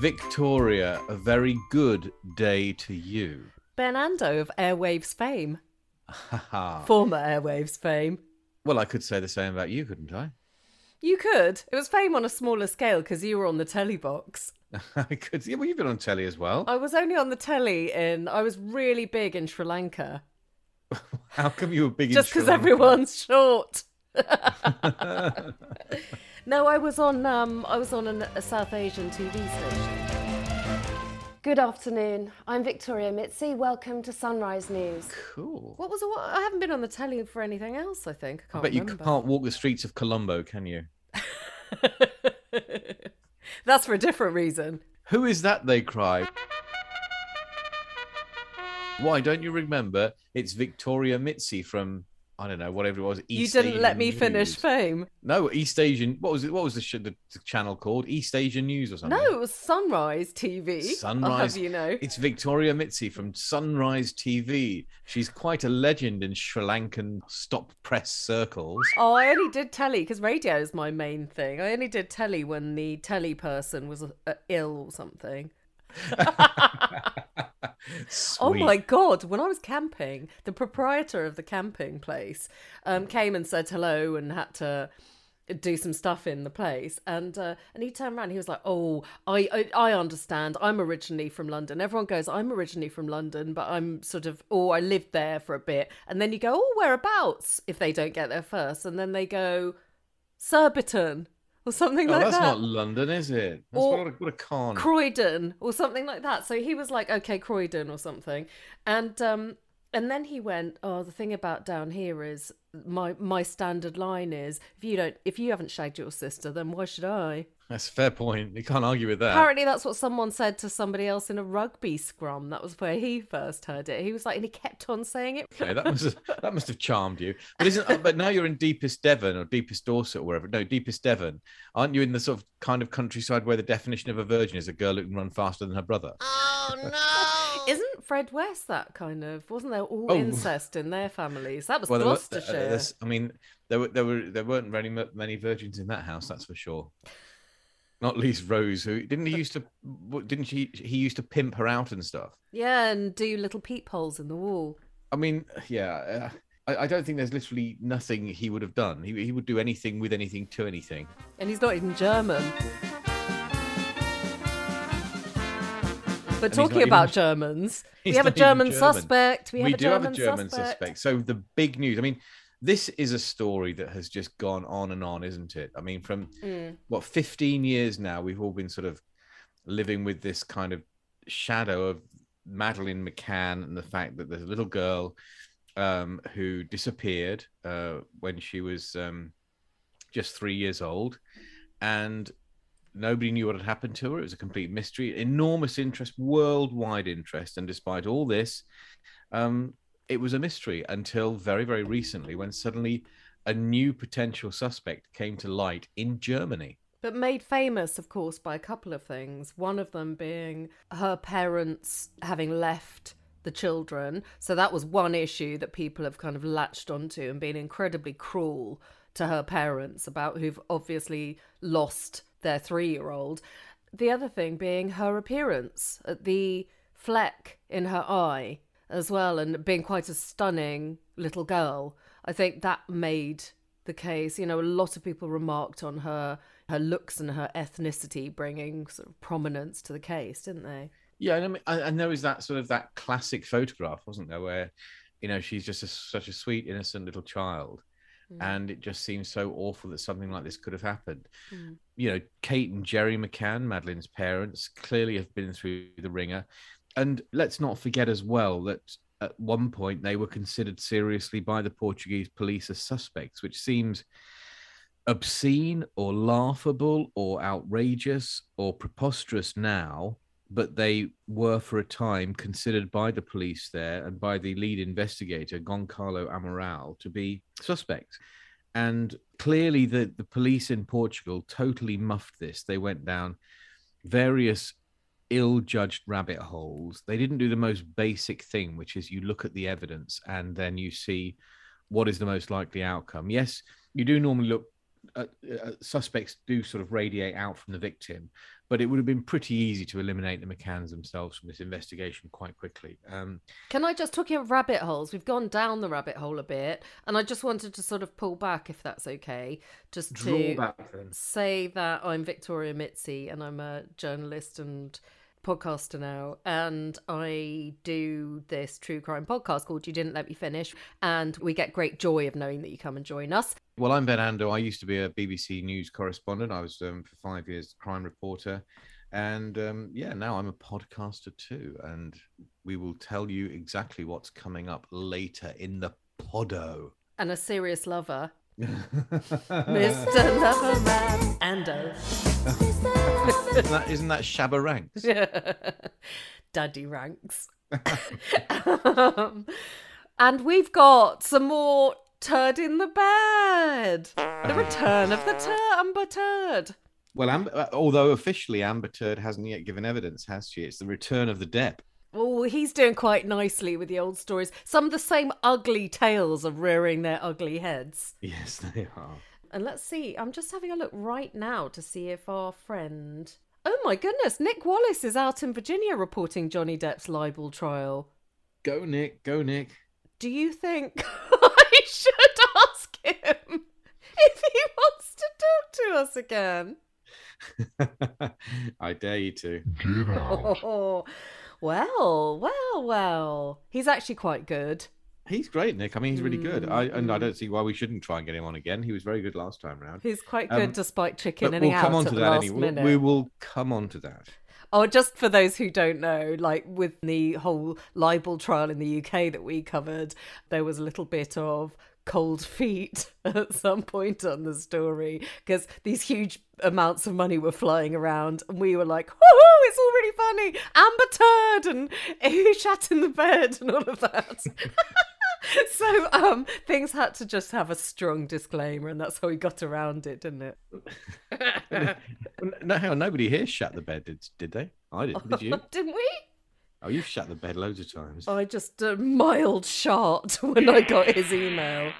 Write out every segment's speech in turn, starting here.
Victoria, a very good day to you. Ben Ando of Airwaves fame. Former Airwaves fame. well, I could say the same about you, couldn't I? You could. It was fame on a smaller scale because you were on the telly box. I could. Yeah, well, you've been on telly as well. I was only on the telly in. I was really big in Sri Lanka. How come you were big? in Just because everyone's short. no, I was on. Um, I was on an, a South Asian TV station. Good afternoon. I'm Victoria Mitzi. Welcome to Sunrise News. Cool. What was? What, I haven't been on the telly for anything else. I think. I can't But you remember. can't walk the streets of Colombo, can you? That's for a different reason. Who is that? They cry. Why don't you remember? It's Victoria Mitzi from I don't know whatever it was. East you didn't let Asian me finish News. fame. No, East Asian. What was it? What was the, sh- the, the channel called? East Asian News or something? No, it was Sunrise TV. Sunrise. have you know. It's Victoria Mitzi from Sunrise TV. She's quite a legend in Sri Lankan stop press circles. Oh, I only did telly because radio is my main thing. I only did telly when the telly person was uh, ill or something. Oh my god! When I was camping, the proprietor of the camping place um, came and said hello and had to do some stuff in the place. And uh, and he turned around he was like oh I, I i understand. I'm originally from london. Everyone goes i'm originally from london but i'm sort of oh i lived there for a bit. And then you go oh whereabouts? If they don't get there first. And then they go surbiton or something Oh, like that's that That's not London, is it? That's Or what, a, what a con. Croydon or something like that. So he was like, okay, Croydon or something, and um, and then he went, oh, the thing about down here is my my standard line is if you don't if you haven't shagged your sister, then why should I? That's a fair point. You can't argue with that. Apparently, that's what someone said to somebody else in a rugby scrum. That was where he first heard it. He was like, and he kept on saying it. Okay, that must have, that must have charmed you. But isn't? uh, But now you're in deepest Devon or deepest Dorset or wherever. No, deepest Devon. Aren't you in the sort of kind of countryside where the definition of a virgin is a girl who can run faster than her brother? Isn't Fred West that kind of? Wasn't there all Oh. incest in their families? That was were- uh, Gloucestershire. I mean, there were there were there weren't very many virgins in that house. That's for sure. Not least Rose, who didn't he used to? Didn't she? He used to pimp her out and stuff. yeah, and do little peepholes in the wall. I mean, yeah. Uh, I, I don't think there's literally nothing he would have done. He he would do anything with anything to anything. And he's not even German. But talking about Germans, we have a German, German. suspect. We have, we a, do German have a German suspect. suspect. So the big news. I mean, this is a story that has just gone on and on, isn't it? I mean, from Mm. what 15 years now, we've all been sort of living with this kind of shadow of Madeleine McCann and the fact that there's a little girl um, who disappeared uh, when she was um, just three years old, and nobody knew what had happened to her. It was a complete mystery, enormous interest, worldwide interest, and despite all this, um, it was a mystery until very, very recently when suddenly a new potential suspect came to light in Germany. But made famous, of course, by a couple of things. One of them being her parents having left the children. So that was one issue that people have kind of latched onto and been incredibly cruel to her parents about who've obviously lost their three year old. The other thing being her appearance, uh, the fleck in her eye as well, and being quite a stunning little girl. I think that made the case. You know, a lot of people remarked on her her looks and her ethnicity bringing sort of prominence to the case, didn't they? Yeah, and I mean, and there was that sort of that classic photograph, wasn't there, where you know she's just a, such a sweet, innocent little child, and it just seems so awful that something like this could have happened. Mm. You know, Kate and Gerry McCann, Madeleine's parents, clearly have been through the ringer, and let's not forget as well that at one point they were considered seriously by the Portuguese police as suspects, which seems obscene or laughable or outrageous or preposterous now, but they were for a time considered by the police there and by the lead investigator, Goncalo Amaral, to be suspects. And clearly, the, the police in Portugal totally muffed this. They went down various ill judged rabbit holes. They didn't do the most basic thing, which is you look at the evidence and then you see what is the most likely outcome. Yes, you do normally look uh, uh, suspects do sort of radiate out from the victim, but it would have been pretty easy to eliminate the McCanns themselves from this investigation quite quickly. Um, Can I just talk about rabbit holes? We've gone down the rabbit hole a bit, and I just wanted to sort of pull back, if that's okay, just to back say that I'm Victoria Mitzi and I'm a journalist and podcaster now and I do this true crime podcast called You Didn't Let Me Finish and we get great joy of knowing that you come and join us. Well, I'm Ben Ando. I used to be a BBC News correspondent. I was um, for five years crime reporter, and um, yeah, now I'm a podcaster too. And we will tell you exactly what's coming up later in the podo. And a serious lover, Mr. Loverman Ando. isn't, that, isn't that Shabba Ranks? Daddy ranks. um, and we've got some more turd in the bed. The return of the tur- Amber Turd. Well, Amber, uh, although officially Amber Turd hasn't yet given evidence, has she? It's the return of the Depp. Oh, he's doing quite nicely with the old stories. Some of the same ugly tales are rearing their ugly heads. Yes, they are. And let's see, I'm just having a look right now to see if our friend. Oh my goodness, Nick Wallis is out in Virginia reporting Johnny Depp's libel trial. Go, Nick. Go, Nick. Do you think I should ask him if he wants to talk to us again? I dare you to. Oh, well, well, well. He's actually quite good. He's great, Nick. I mean, he's really good. I and I Mm. don't see why we shouldn't try and get him on again. He was very good last time round. He's quite good Um, despite But chickening we'll out come on to that anyway. minute. We will come on to that. Oh, just for those who don't know, like with the whole libel trial in the UK that we covered, there was a little bit of cold feet at some point on the story because these huge amounts of money were flying around and we were like, woohoo, it's all really funny. Amber Turd and who shat in the bed and all of that. so um things had to just have a strong disclaimer and that's how we got around it, didn't it? no, on, nobody here shut the bed, did, did they? I didn't. Did you? Didn't we? Oh, you've shut the bed loads of times. I just a mild shot when I got his email,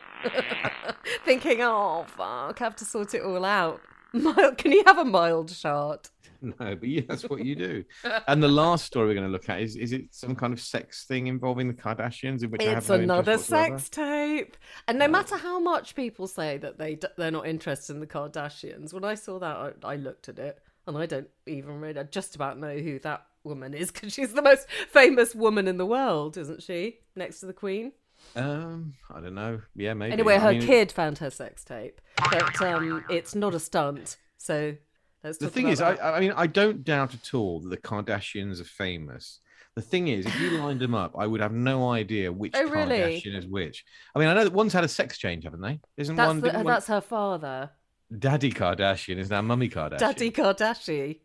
thinking, "Oh fuck, I have to sort it all out." Mild, can you have a mild shot? No, but yeah, that's what you do. and the last story we're going to look at is is it some kind of sex thing involving the Kardashians in which I have It's no another sex tape, and no matter how much people say that they they're not interested in the Kardashians, when I saw that, I, I looked at it, and I don't even really I just about know who that woman is because she's the most famous woman in the world, isn't she? Next to the Queen. Um, I don't know. Yeah, maybe. Anyway, I her mean, kid found her sex tape, but um, it's not a stunt. So let's The thing is, I, that. I mean, I don't doubt at all that the Kardashians are famous. The thing is, if you lined them up, I would have no idea which Oh, really? Kardashian is which. I mean, I know that one's had a sex change, haven't they? Isn't that's one? the, one- that's her father, Daddy Kardashian is now Mummy Kardashian. Daddy Kardashian.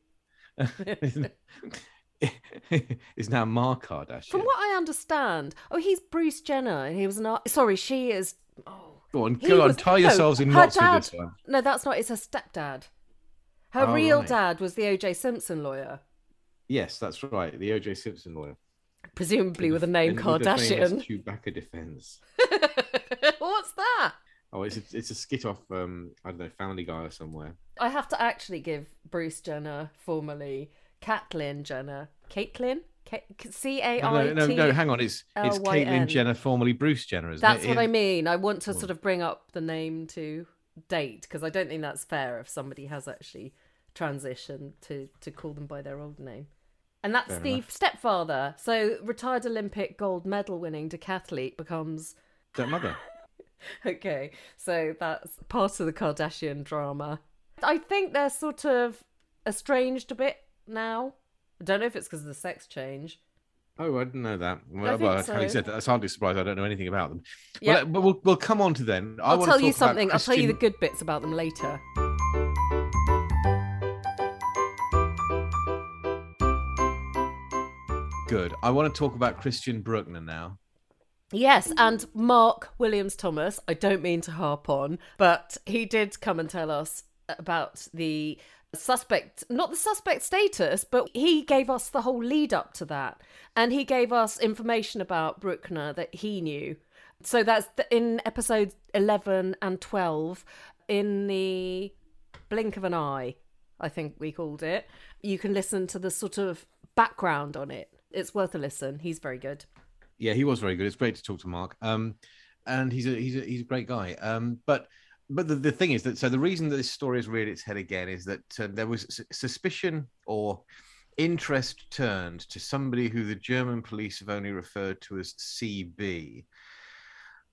is now Ma Kardashian. From what I understand, oh, he's Bruce Jenner, and he was an art. Sorry, she is. Oh, Go on, go on, was- tie no, yourselves in knots dad- with this one. No, that's not. It's her stepdad. Her Oh, real right. dad was the O.J. Simpson lawyer, Yes, that's right. The O.J. Simpson lawyer. presumably with a name And with the famous Kardashian. Chewbacca defense. What's that? Oh, it's a, it's a skit off, um, I don't know, Family Guy or somewhere. I have to actually give Bruce Jenner, formerly Caitlyn Jenner, Caitlyn, C A No, no, no, T. no, hang on. It's it's Caitlyn Jenner, formerly Bruce Jenner, isn't That's it? what I mean. I want to sort of bring up the name to date because I don't think that's fair if somebody has actually transitioned to to call them by their old name. And that's Fair the enough. stepfather. So retired Olympic gold medal winning decathlete becomes That mother. okay. So that's part of the Kardashian drama. I think they're sort of estranged a bit now. I don't know if it's because of the sex change. Oh, I didn't know that. Well, well so. said, that's hardly surprised. I don't know anything about them. Yeah. Well, but we'll, we'll come on to them. I I'll tell you something. I'll tell you the good bits about them later. Good. I want to talk about Christian Bruckner now. Yes, and Mark Williams Thomas, I don't mean to harp on, but he did come and tell us about the suspect, not the suspect status, but he gave us the whole lead up to that. And he gave us information about Bruckner that he knew. So that's in episodes 11 and 12. in the blink of an eye, I think we called it. You can listen to the sort of background on it. It's worth a listen. He's very good. Yeah, he was very good. It's great to talk to Mark. Um, and he's a he's a he's a great guy. Um, but but the, the thing is that so the reason that this story has reared its head again is that uh, there was s- suspicion or interest turned to somebody who the German police have only referred to as CB,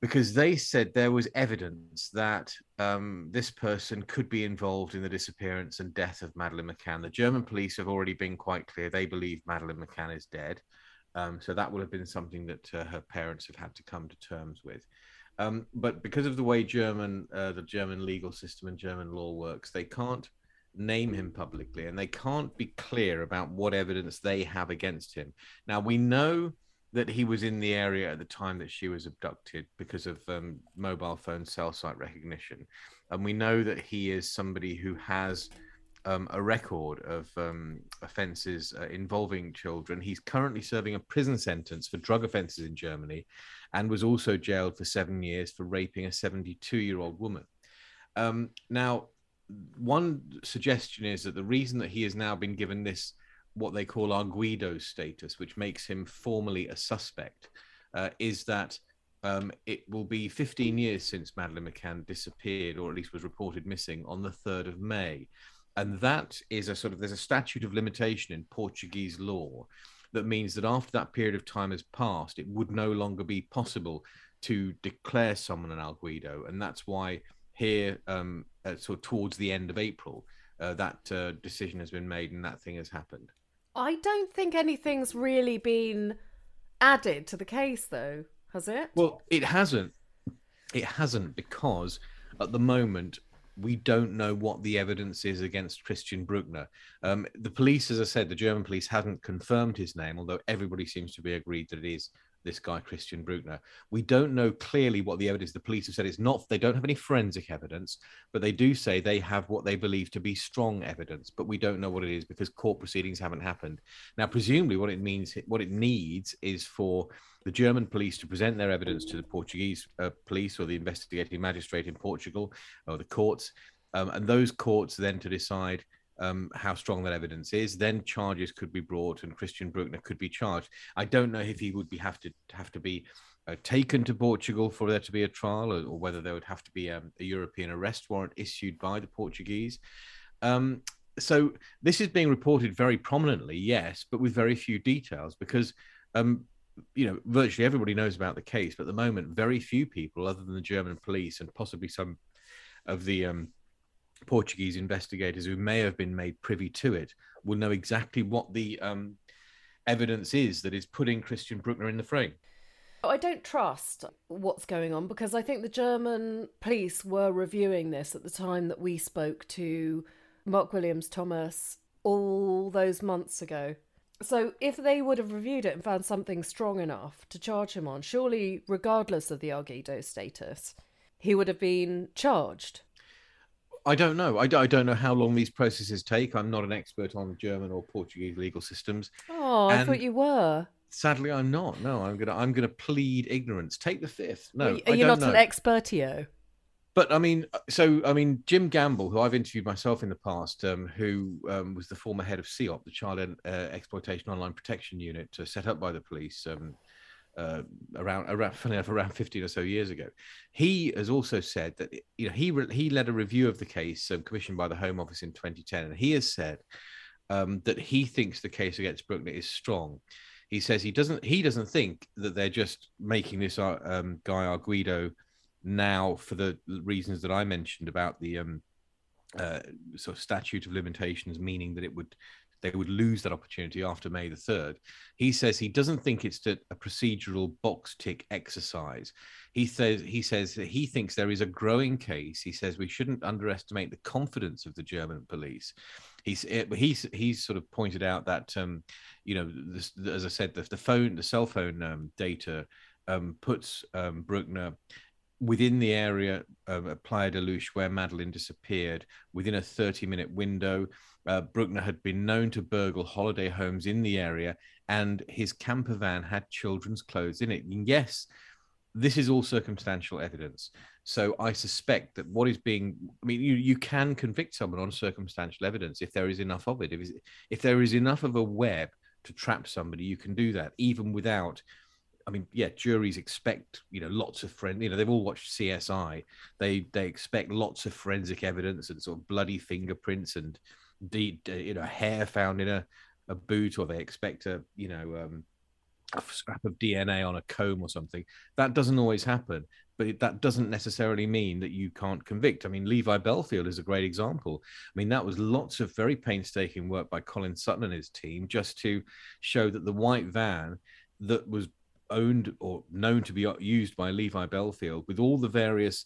because they said there was evidence that um, this person could be involved in the disappearance and death of Madeleine McCann. The German police have already been quite clear; they believe Madeleine McCann is dead. Um, so that would have been something that uh, her parents have had to come to terms with. Um, but because of the way German, uh, the German legal system and German law works, they can't name him publicly and they can't be clear about what evidence they have against him. Now, we know that he was in the area at the time that she was abducted because of um, mobile phone cell site recognition. And we know that he is somebody who has um, a record of um, offences uh, involving children. He's currently serving a prison sentence for drug offences in Germany and was also jailed for seven years for raping a 72 year old woman. Um, now, one suggestion is that the reason that he has now been given this, what they call arguido status, which makes him formally a suspect, uh, is that um, it will be 15 years since Madeleine McCann disappeared, or at least was reported missing, on the 3rd of May. And that is a sort of, there's a statute of limitation in Portuguese law that means that after that period of time has passed, it would no longer be possible to declare someone an arguido. And that's why here, um, uh, sort of towards the end of April, uh, that uh, decision has been made and that thing has happened. I don't think anything's really been added to the case, though, has it? Well, it hasn't. It hasn't because at the moment we don't know what the evidence is against Christian Bruckner. Um, the police, as I said, the German police hasn't confirmed his name, although everybody seems to be agreed that it is this guy Christian Bruckner. We don't know clearly what the evidence. The police have said it's not. They don't have any forensic evidence, but they do say they have what they believe to be strong evidence. But we don't know what it is because court proceedings haven't happened. Now, presumably, what it means, what it needs, is for the German police to present their evidence to the Portuguese uh, police or the investigating magistrate in Portugal or the courts, um, and those courts then to decide um, how strong that evidence is. Then charges could be brought, and Christian Bruckner could be charged. I don't know if he would be have to have to be uh, taken to Portugal for there to be a trial, or, or whether there would have to be um, a European arrest warrant issued by the Portuguese. Um, so this is being reported very prominently, yes, but with very few details because um, you know, virtually everybody knows about the case, but at the moment, very few people, other than the German police and possibly some of the um, Portuguese investigators who may have been made privy to it, will know exactly what the um, evidence is that is putting Christian Bruckner in the frame. I don't trust what's going on because I think the German police were reviewing this at the time that we spoke to Mark Williams Thomas all those months ago. So, if they would have reviewed it and found something strong enough to charge him on, surely, regardless of the Arguido status, he would have been charged. I don't know. I, I don't know how long these processes take. I'm not an expert on German or Portuguese legal systems. Oh, I thought you were. Sadly, I'm not. No, I'm gonna I'm gonna plead ignorance. Take the fifth. No, Are I you not know. an expertio? but I mean, so I mean, Jim Gamble, who I've interviewed myself in the past, um, who um, was the former head of CEOP, the Child uh, Exploitation Online Protection Unit, uh, set up by the police um, uh, around around funny enough around 15 or so years ago. He has also said that you know he re- he led a review of the case um, commissioned by the Home Office in 2010, and he has said um, that he thinks the case against Bruckner is strong. He says he doesn't he doesn't think that they're just making this uh, um, guy Arguido now for the reasons that I mentioned about the um, uh, sort of statute of limitations, meaning that it would they would lose that opportunity after May the third. He says he doesn't think it's a a procedural box tick exercise. He says he says that he thinks there is a growing case. He says we shouldn't underestimate the confidence of the German police. He's eh, he's he's sort of pointed out that um, you know this, as I said the, the phone the cell phone um, data um, puts um, Bruckner within the area of at Playa de Luz where Madeleine disappeared within a 30 minute window. Uh, Bruckner had been known to burgle holiday homes in the area, and his camper van had children's clothes in it. And yes, this is all circumstantial evidence. So I suspect that what is being, I mean, you, you can convict someone on circumstantial evidence if there is enough of it. If, if there is enough of a web to trap somebody, you can do that even without. I mean, yeah, juries expect you know lots of friends. You know, they've all watched CSI. They they expect lots of forensic evidence and sort of bloody fingerprints and de- you know hair found in a, a boot, or they expect a you know um, a scrap of DNA on a comb or something. That doesn't always happen, but that doesn't necessarily mean that you can't convict. I mean, Levi Bellfield is a great example. I mean, that was lots of very painstaking work by Colin Sutton and his team just to show that the white van that was owned or known to be used by Levi Bellfield with all the various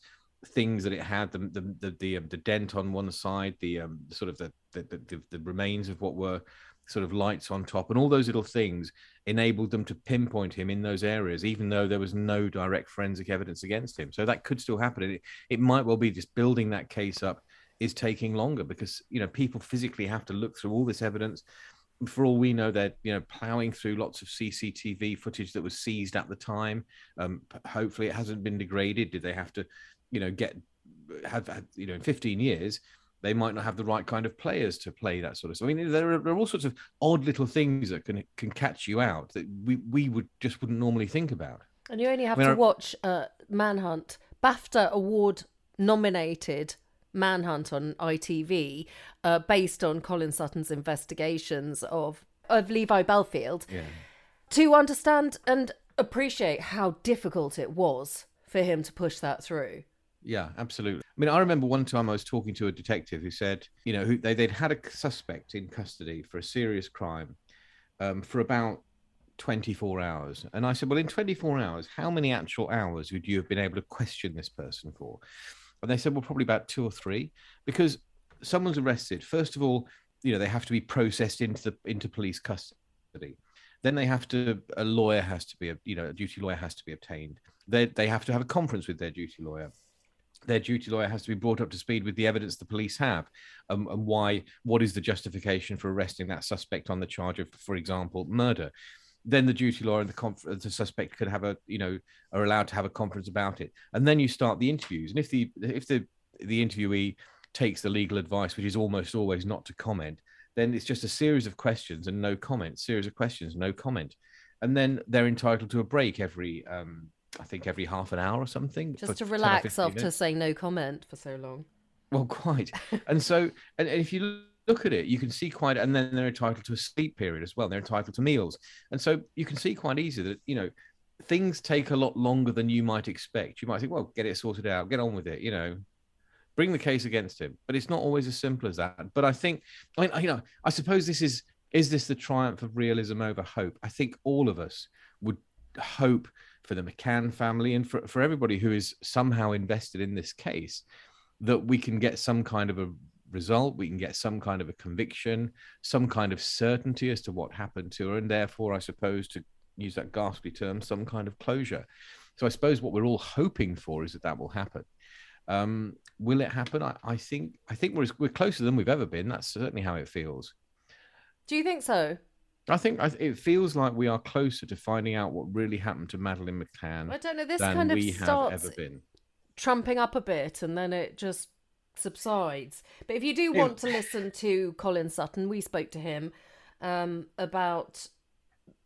things that it had the the the, the, um, the dent on one side the um sort of the the, the the remains of what were sort of lights on top and all those little things enabled them to pinpoint him in those areas even though there was no direct forensic evidence against him. So that could still happen it, it might well be just building that case up is taking longer because you know people physically have to look through all this evidence for all we know they're you know plowing through lots of cctv footage that was seized at the time um, hopefully it hasn't been degraded did they have to you know get have, have you know in 15 years they might not have the right kind of players to play that sort of stuff. I mean, there are, there are, all sorts of odd little things that can can catch you out that we, we would just wouldn't normally think about. And you only have I mean, to watch uh, Manhunt, BAFTA award nominated Manhunt on ITV, uh, based on Colin Sutton's investigations of of Levi Bellfield, yeah. to understand and appreciate how difficult it was for him to push that through. Yeah, absolutely. I mean, I remember one time I was talking to a detective who said, you know, who, they, they'd had a suspect in custody for a serious crime um, for about 24 hours. And I said, well, in 24 hours, how many actual hours would you have been able to question this person for? And they said, well, probably about two or three, because someone's arrested. First of all, you know, they have to be processed into the into police custody. Then they have to, a lawyer has to be, a, you know, a duty lawyer has to be obtained. They, they have to have a conference with their duty lawyer their duty lawyer has to be brought up to speed with the evidence the police have um, and why what is the justification for arresting that suspect on the charge of for example murder then the duty lawyer and the, conf- the suspect could have a you know are allowed to have a conference about it and then you start the interviews and if the if the the interviewee takes the legal advice which is almost always not to comment then it's just a series of questions and no comment series of questions no comment and then they're entitled to a break every um, I think every half an hour or something. Just to relax after saying no comment for so long. Well, quite. and so, and, and if you look at it, you can see quite, and then they're entitled to a sleep period as well. They're entitled to meals. And so you can see quite easily that, you know, things take a lot longer than you might expect. You might think, well, get it sorted out, get on with it, you know, bring the case against him. But it's not always as simple as that. But I think, I mean, you know, I suppose this is, is this the triumph of realism over hope? I think all of us would hope for the McCann family, and for, for everybody who is somehow invested in this case, that we can get some kind of a result, we can get some kind of a conviction, some kind of certainty as to what happened to her, and therefore, I suppose, to use that ghastly term, some kind of closure. So I suppose what we're all hoping for is that that will happen. Um, will it happen? I, I think I think we're we're closer than we've ever been. That's certainly how it feels. Do you think so? I think I, it feels like we are closer to finding out what really happened to Madeleine McCann. I don't know. This kind of starts trumping up a bit, and then it just subsides. But if you do want to listen to Colin Sutton, we spoke to him um, about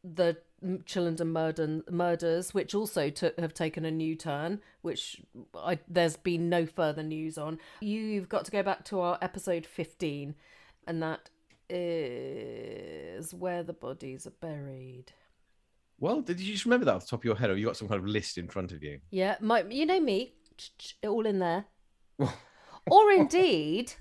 the Chillenden murder, murders, which also have taken a new turn, which I, there's been no further news on. You've got to go back to our episode 15, and that is where the bodies are buried. Well, did you just remember that off the top of your head, or you got some kind of list in front of you? Yeah, my, you know me, all in there. or indeed,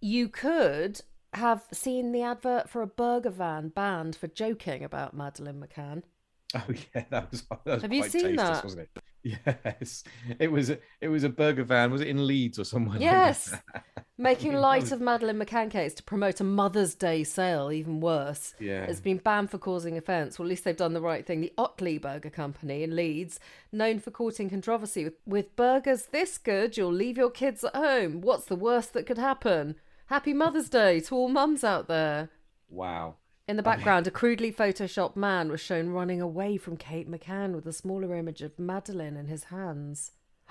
you could have seen the advert for a burger van banned for joking about Madeleine McCann. Oh yeah, that was. That was have you seen that? Wasn't it? Yes, it was. It was a burger van. Was it in Leeds or somewhere? Yes, like making light of Madeleine McCann case to promote a Mother's Day sale. Even worse, yeah, it's been banned for causing offence. Well, at least they've done the right thing. The Otley Burger Company in Leeds, known for courting controversy with, with burgers this good, you'll leave your kids at home. What's the worst that could happen? Happy Mother's Day to all mums out there. Wow. In the oh, background, a crudely photoshopped man was shown running away from Kate McCann with a smaller image of Madeleine in his hands.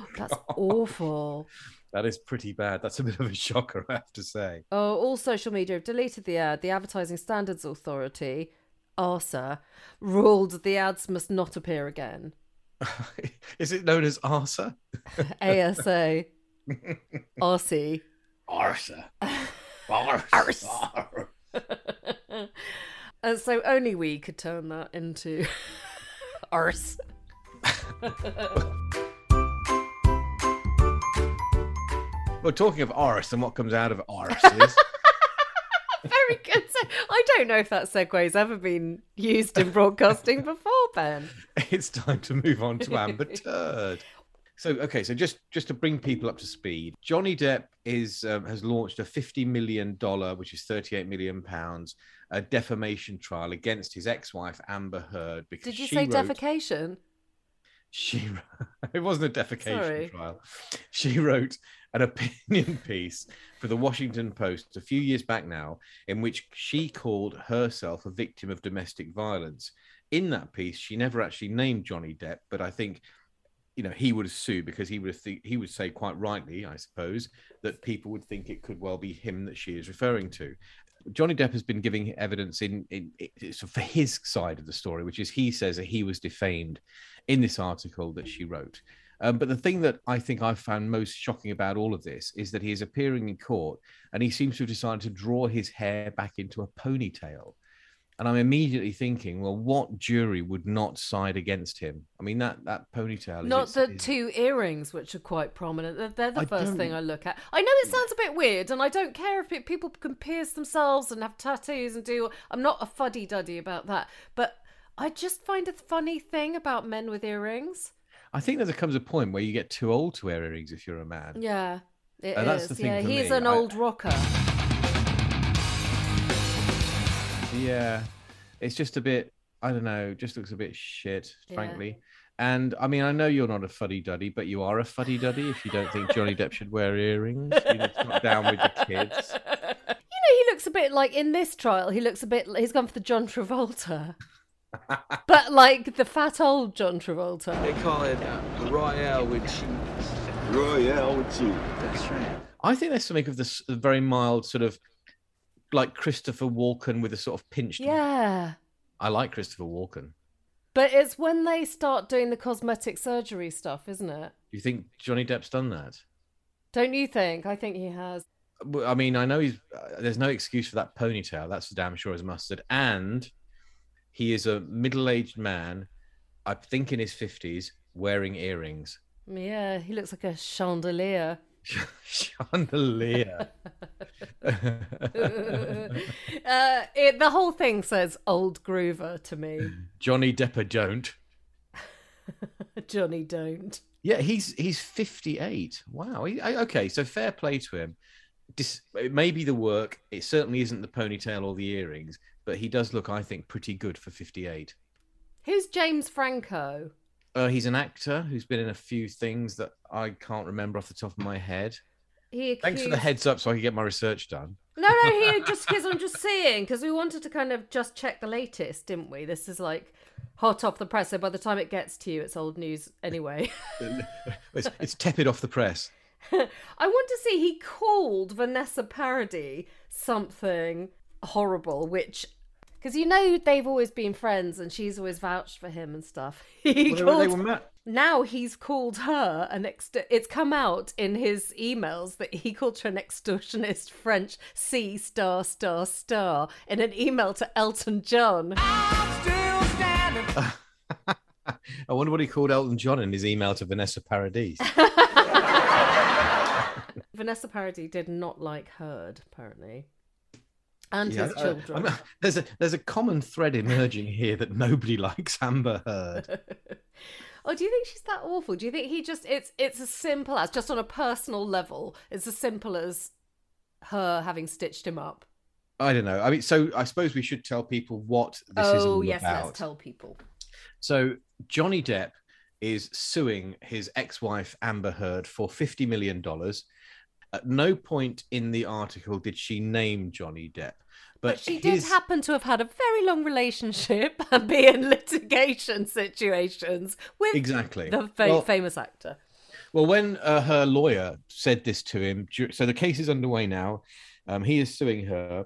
Oh, that's awful. That is pretty bad. That's a bit of a shocker, I have to say. Oh, all social media have deleted the ad. The Advertising Standards Authority, ARSA, ruled the ads must not appear again. is it known as ARSA? ASA. RC. ARSA. ARSA. and so only we could turn that into arse. well, talking of arse and what comes out of arses. Very good. So, I don't know if that segue's ever been used in broadcasting before, Ben. It's time to move on to Amber Turd. So okay, so just just to bring people up to speed, Johnny Depp is um, has launched a fifty million dollar, which is thirty eight million pounds, a defamation trial against his ex wife Amber Heard because did you say wrote, defecation? She it wasn't a defecation Sorry. trial. She wrote an opinion piece for the Washington Post a few years back now, in which she called herself a victim of domestic violence. In that piece, she never actually named Johnny Depp, but I think you know he would sue because he would th- he would say quite rightly, I suppose, that people would think it could well be him that she is referring to. Johnny Depp has been giving evidence in, in, in so for his side of the story, which is he says that he was defamed in this article that she wrote. Um, but the thing that I think I found most shocking about all of this is that he is appearing in court and he seems to have decided to draw his hair back into a ponytail. And I'm immediately thinking, well, what jury would not side against him? I mean, that that ponytail. is- Not the is- two earrings, which are quite prominent. They're, they're the I first thing I look at. I know it sounds a bit weird, and I don't care if it, people can pierce themselves and have tattoos and do. I'm not a fuddy duddy about that, but I just find a funny thing about men with earrings. I think there comes a point where you get too old to wear earrings if you're a man. Yeah, it is. Uh, that's the thing yeah, he's me. an I- old rocker. Yeah, it's just a bit. I don't know. Just looks a bit shit, Yeah. frankly. And I mean, I know you're not a fuddy duddy, but you are a fuddy duddy if you don't think Johnny Depp should wear earrings. You're not down with the kids. You know, he looks a bit like in this trial. He looks a bit. He's gone for the John Travolta, but like the fat old John Travolta. They call it Royale with cheese. Royale with you. That's right. I think there's something of this very mild sort of like Christopher Walken with a sort of pinched. Yeah. I like Christopher Walken. But it's when they start doing the cosmetic surgery stuff, isn't it? Do you think Johnny Depp's done that? Don't you think? I think he has. I mean, I know he's. Uh, there's no excuse for that ponytail. That's for damn sure as mustard. And he is a middle-aged man. I think in his fifties, wearing earrings. Yeah, he looks like a chandelier. Chandelier. uh, it, the whole thing says old groover to me. Johnny Depper don't. Johnny, don't. Yeah, he's he's 58. Wow. He, okay, so fair play to him. Dis, it may be the work. It certainly isn't the ponytail or the earrings, but he does look, I think, pretty good for 58. Who's James Franco? Uh, he's an actor who's been in a few things that I can't remember off the top of my head. He accused... Thanks for the heads up, so I can get my research done. No, no, he just because I'm just seeing because we wanted to kind of just check the latest, didn't we? This is like hot off the press, so by the time it gets to you, it's old news anyway. It's, it's tepid off the press. I want to see he called Vanessa Paradis something horrible, which because you know they've always been friends and she's always vouched for him and stuff. He Well, they were- called they were ma- now he's called her an ext. It's come out in his emails that he called her an extortionist French C star star star in an email to Elton John. I wonder what he called Elton John in his email to Vanessa Paradis. Vanessa Paradis did not like Heard apparently, and Yeah, his children. There's a there's a common thread emerging here that nobody likes Amber Heard. Oh, do you think she's that awful? Do you think he just it's it's as simple as just on a personal level, it's as simple as her having stitched him up? I don't know. I mean, so I suppose we should tell people what this is oh all yes, about. let's tell people. So Johnny Depp is suing his ex-wife Amber Heard for fifty million dollars. At no point in the article did she name Johnny Depp. But, But she his- did happen to have had a very long relationship and be in litigation situations with Exactly. the Well- famous actor. Well, when uh, her lawyer said this to him, so the case is underway now. Um, he is suing her.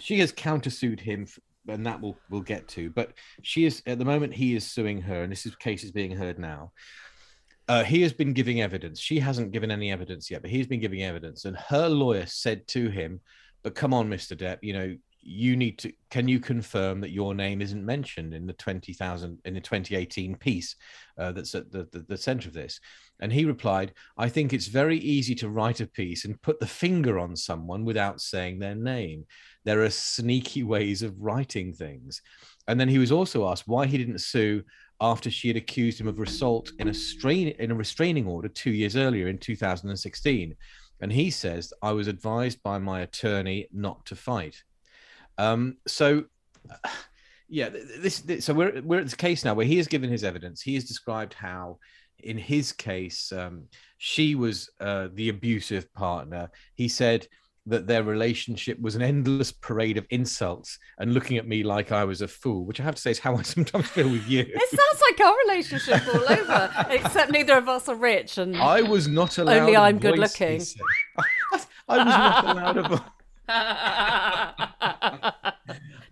She has countersued him, and that we'll we'll get to. But she is at the moment he is suing her, and this is, case is being heard now. Uh, he has been giving evidence. She hasn't given any evidence yet, but he's been giving evidence. And her lawyer said to him, "But come on, Mister Depp, you know." You need to. Can you confirm that your name isn't mentioned in the twenty thousand in the twenty eighteen piece uh, that's at the, the the center of this? And he replied, I think it's very easy to write a piece and put the finger on someone without saying their name. There are sneaky ways of writing things. And then he was also asked why he didn't sue after she had accused him of assault in a strain in a restraining order two years earlier in 2016. And he says, I was advised by my attorney not to fight. Um, so yeah, this, this so we're we're at this case now where he has given his evidence. He has described how in his case, um, she was uh, the abusive partner. He said that their relationship was an endless parade of insults and looking at me like I was a fool, which I have to say is how I sometimes feel with you. It sounds like our relationship all over, except neither of us are rich and I was not allowed. Only I'm good looking. I was not allowed a.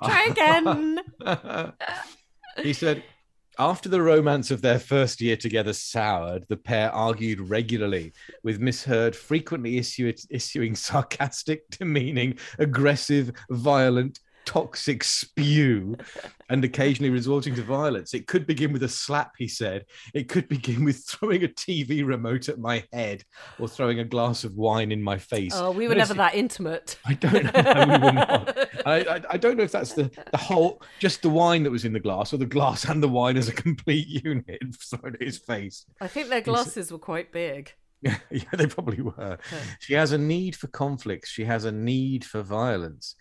Try again. he said, after the romance of their first year together soured, the pair argued regularly, with Miss Heard frequently issuing sarcastic, demeaning, aggressive, violent, toxic spew, and occasionally resorting to violence. It could begin with a slap, he said. It could begin with throwing a TV remote at my head or throwing a glass of wine in my face. Oh, we were And never that intimate. I don't know. We were not. I, I, I don't know if that's the, the whole, just the wine that was in the glass or the glass and the wine as a complete unit thrown at his face. I think their glasses were quite big. Yeah, yeah, they probably were. She has a need for conflicts. She has a need for violence.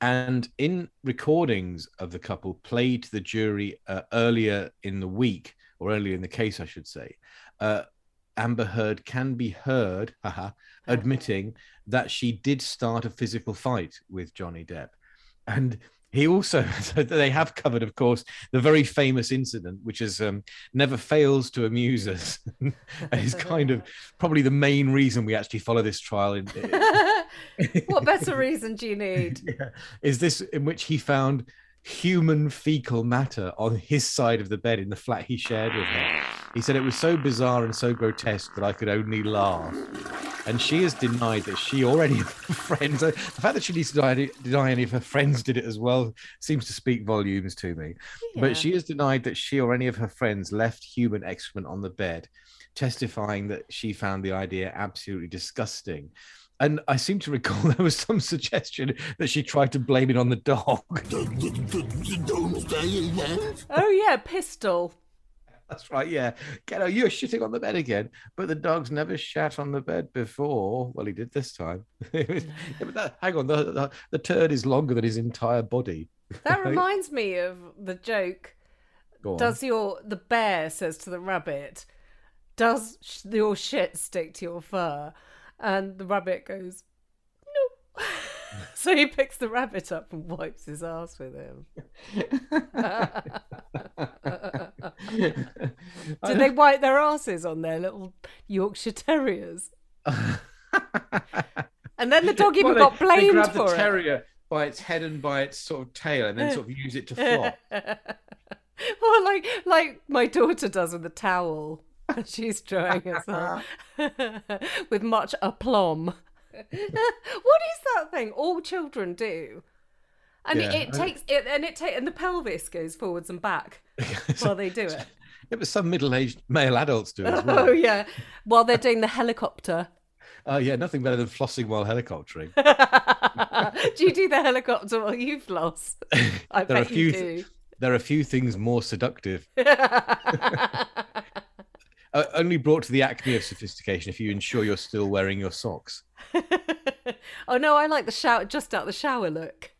And in recordings of the couple played to the jury uh, earlier in the week, or earlier in the case, I should say, uh, Amber Heard can be heard haha, admitting that she did start a physical fight with Johnny Depp. And he also, so they have covered, of course, the very famous incident, which is um, never fails to amuse us, and is kind of probably the main reason we actually follow this trial. In, what better reason do you need? yeah, is this in which he found human fecal matter on his side of the bed in the flat he shared with her. He said it was so bizarre and so grotesque that I could only laugh. And she has denied that she or any of her friends, the fact that she needs to deny, deny any of her friends did it as well seems to speak volumes to me. Yeah. But she has denied that she or any of her friends left human excrement on the bed, testifying that she found the idea absolutely disgusting. And I seem to recall there was some suggestion that she tried to blame it on the dog. Oh yeah, Pistol. That's right, yeah. Get out, you're shitting on the bed again. But the dog's never shat on the bed before. Well, he did this time. Yeah, that, hang on, the, the, the turd is longer than his entire body. That reminds me of the joke. Does your the bear says to the rabbit, "Does sh- your shit stick to your fur?" And the rabbit goes, "No." so he picks the rabbit up and wipes his ass with him. Do they wipe their asses on their little Yorkshire Terriers? And then the dog even Well, got they, they blamed grab for the it. terrier by its head and by its sort of tail, and then sort of use it to flop. Well, like like my daughter does with the towel. She's drying herself with much aplomb. what is that thing? All children do, and Yeah, it, takes it, and it ta- and the pelvis goes forwards and back while they do it. It was some middle-aged male adults do it as well. Oh yeah, while they're doing the helicopter. Oh yeah, nothing better than flossing while helicoptering. do you do the helicopter while you floss? I There are a few you do. there are a few things more seductive. Uh, only brought to the acme of sophistication if you ensure you're still wearing your socks. oh no, I like the shower just out the shower look.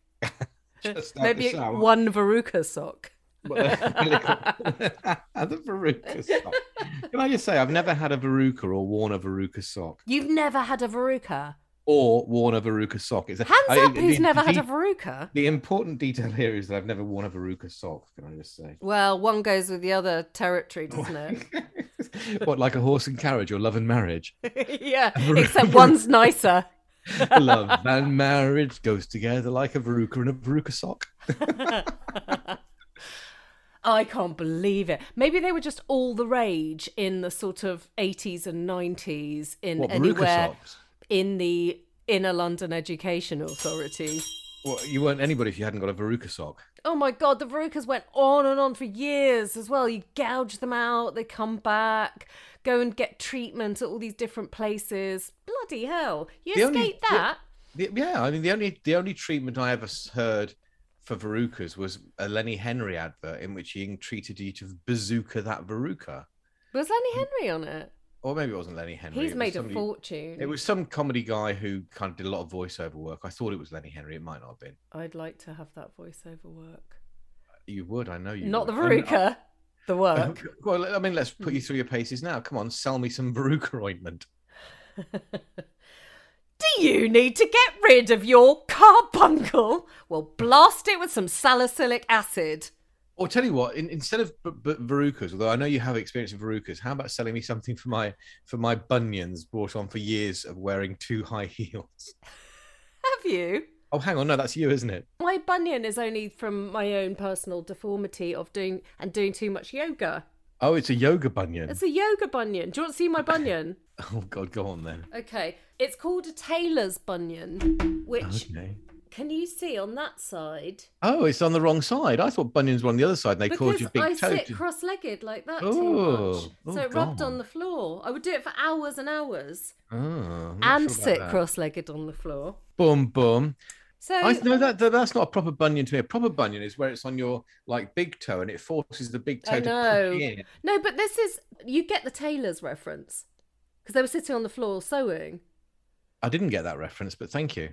Maybe the one Verruca sock. the Verruca sock. Can I just say, I've never had a Verruca or worn a Verruca sock. You've never had a verruca. Or worn a Verruca sock. It's a, Hands I- up, who's the- never had a verruca? The important detail here is that I've never worn a Verruca sock. Can I just say? Well, one goes with the other territory, doesn't it? what, like a horse and carriage or love and marriage? yeah, except one's nicer. love and marriage goes together like a Verruca and a Verruca sock. I can't believe it. Maybe they were just all the rage in the sort of 80s and 90s in What, anywhere socks? in the inner London Education Authority. Well, you weren't anybody if you hadn't got a Verruca sock. Oh my god, the Verrucas went on and on for years as well. You gouge them out, they come back, go and get treatment at all these different places. Bloody hell. You The only- escaped that? The- yeah, I mean the only the only treatment I ever heard for Verrucas was a Lenny Henry advert in which he entreated you to bazooka that Verruca. Was Lenny Henry on it? Or maybe it wasn't Lenny Henry. He's made a fortune. It was some comedy guy who kind of did a lot of voiceover work. I thought it was Lenny Henry. It might not have been. I'd like to have that voiceover work. You would, I know you. Not the would. I mean, Verruca, the work. well, I mean, let's put you through your paces now. Come on, sell me some Verruca ointment. Do you need to get rid of your carbuncle? Well, blast it with some salicylic acid. Or tell you what, in, instead of b- b- Verrucas, although I know you have experience with Verrucas, how about selling me something for my for my bunions brought on for years of wearing too high heels? Have you? Oh, hang on, no, that's you, isn't it? My bunion is only from my own personal deformity of doing and doing too much yoga. Oh, it's a yoga bunion. It's a yoga bunion. Do you want to see my bunion? Oh God, go on then. Okay, it's called a tailor's bunion, which Okay. can you see on that side? Oh, it's on the wrong side. I thought bunions were on the other side. and They because caused your big I toe. sit cross-legged like that Oh, too much, oh, so it rubbed God. on the floor. I would do it for hours and hours, Oh, and sure sit that. cross-legged on the floor. Boom, boom. So I know that, that that's not a proper bunion to me. A proper bunion is where it's on your like big toe and it forces the big toe I to know. push in. no, but this is you get the tailor's reference because they were sitting on the floor sewing. I didn't get that reference, but thank you.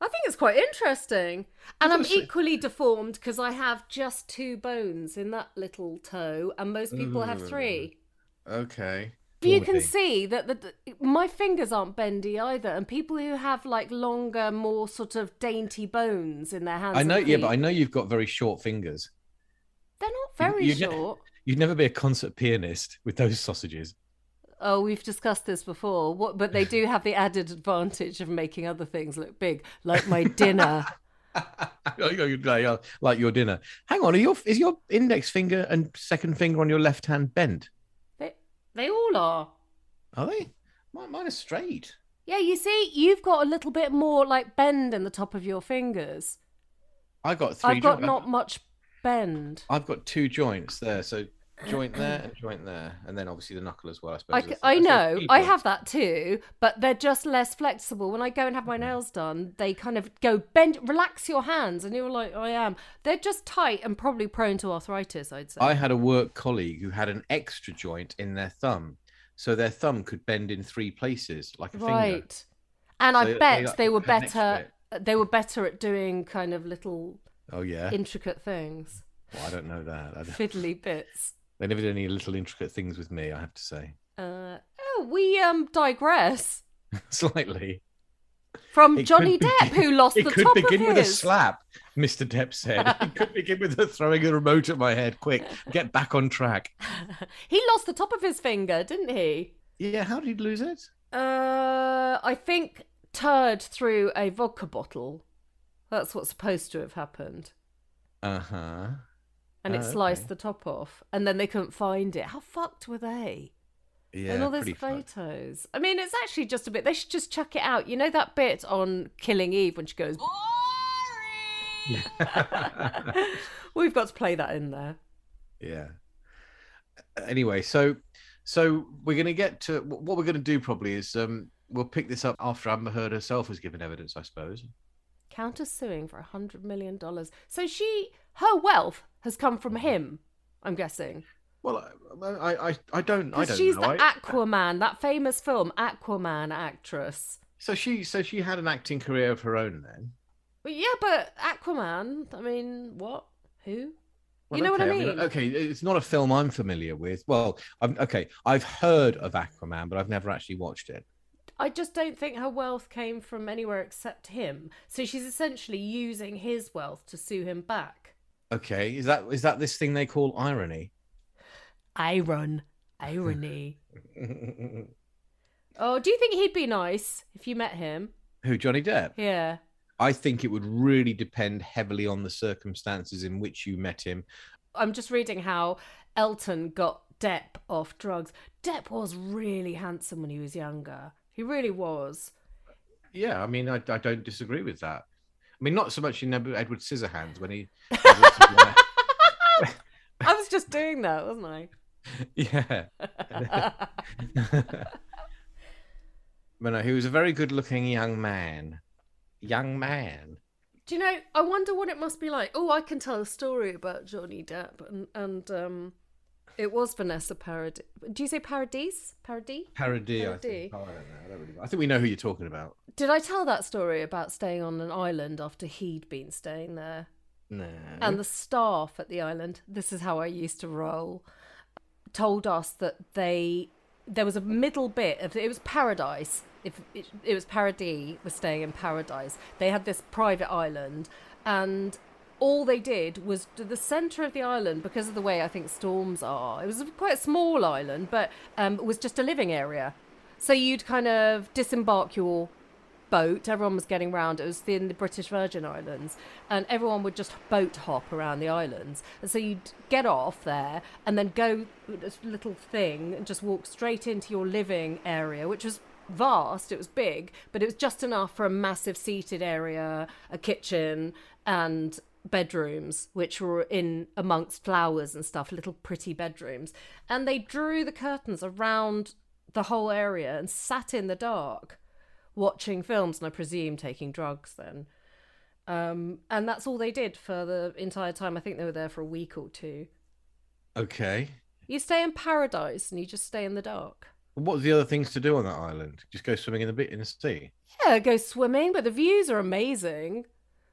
I think it's quite interesting. And I'm equally deformed because I have just two bones in that little toe, and most people have three. Mm. Okay. But you can see that the, the- my fingers aren't bendy either, and people who have like longer, more sort of dainty bones in their hands. I know, yeah, but I know you've got very short fingers. they're not very you ne- short. You'd never be a concert pianist with those sausages. Oh, we've discussed this before. What, but they do have the added advantage of making other things look big, like my dinner. like like your dinner. Hang on, are your is your index finger and second finger on your left hand bent? They, all are. Are they? Mine, mine are straight. Yeah, you see, you've got a little bit more like bend in the top of your fingers. I got 3 I've got joints. not much bend. I've got two joints there, so joint there and joint there, and then obviously the knuckle as well. I suppose. I, I know, I have that too, but they're just less flexible. When I go and have my Mm. nails done, they kind of go bend, relax your hands, and you're like, I am. They're just tight and probably prone to arthritis, I'd say. I had a work colleague who had an extra joint in their thumb, so their thumb could bend in three places like a finger. right. And So I they- they, bet like, they were had an extra better. They were better at doing kind of little Oh yeah. intricate things, Well, I don't know that. I don't- fiddly bits. They never did any little intricate things with me. I have to say, Uh, oh, we um digress slightly. from It Johnny Depp, who lost It the could top begin of with a slap, Mr. Depp said. It could begin with a throwing a remote at my head. Quick, get back on track. he lost the top of his finger, didn't he? Yeah, how did he lose it? Uh, I think turd through a vodka bottle. That's what's supposed to have happened. Uh huh. And it Oh, sliced okay. the top off, and then they couldn't find it. How fucked were they? Yeah, and all those photos. I mean, it's actually just a bit. They should just chuck it out. You know that bit on Killing Eve when she goes. We've got to play that in there. Yeah. Anyway, so so we're going to get to what we're going to do probably is um we'll pick this up after Amber Heard herself has given evidence, I suppose. Counter suing for a hundred million dollars. So she, her wealth has come from mm-hmm. him. I'm guessing Well, I I I don't I don't she's know. the I- Aquaman, that famous film Aquaman actress. so she so she had an acting career of her own then. But yeah, but Aquaman. I mean, what? Who? You know what I okay, mean? Okay, it's not a film I'm familiar with. Well, I'm okay. I've heard of Aquaman, but I've never actually watched it. I just don't think her wealth came from anywhere except him. So she's essentially using his wealth to sue him back. Okay, is that is that this thing they call irony? Iron. Irony. oh, do you think he'd be nice if you met him? Who Johnny Depp? Yeah. I think it would really depend heavily on the circumstances in which you met him. I'm just reading how Elton got Depp off drugs. Depp was really handsome when he was younger. He really was. Yeah, I mean, I, I don't disagree with that. I mean, not so much in Edward Scissorhands when he. I was just doing that, wasn't I? yeah. but no, he was a very good-looking young man. Young man. Do you know? I wonder what it must be like. Oh, I can tell a story about Johnny Depp, and and um, it was Vanessa Paradis. Do you say Paradis? Paradis? Parody, I Paradis. think. Oh, I don't know. I, don't really. I think we know who you're talking about. Did I tell that story about staying on an island after he'd been staying there? No. And the staff at the island, this is how I used to roll, told us that they there was a middle bit of it was paradise. If it, it was Paradis was staying in paradise, they had this private island, and all they did was to the center of the island because of the way I think storms are. It was quite a small island, but um, it was just a living area. So you'd kind of disembark your boat. Everyone was getting round. It was in the British Virgin Islands, and everyone would just boat hop around the islands. And so you'd get off there and then go this little thing and just walk straight into your living area, which was vast. It was big, but it was just enough for a massive seated area, a kitchen, and bedrooms which were in amongst flowers and stuff little pretty bedrooms and they drew the curtains around the whole area and sat in the dark watching films and I presume taking drugs then. Um, and that's all they did for the entire time. I think they were there for a week or two. Okay. You stay in paradise and you just stay in the dark. What are the other things to do on that island? Just go swimming in the bit in the sea. Yeah, go swimming, but the views are amazing.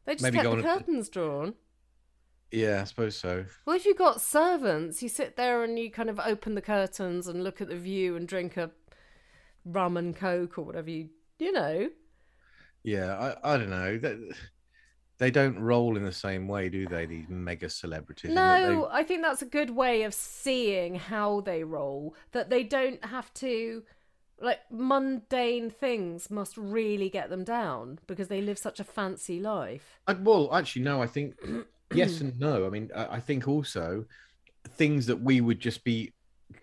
They just Maybe kept the on a- curtains drawn. Yeah, I suppose so. Well, if you've got servants, you sit there and you kind of open the curtains and look at the view and drink a rum and coke or whatever you, you know. Yeah, I, I don't know. They, they don't roll in the same way, do they? These mega celebrities. that No, I think that's a good way of seeing how they roll. That they don't have to, like, mundane things must really get them down because they live such a fancy life. I, well, actually, no. I think yes and no. I mean, I, I think also things that we would just be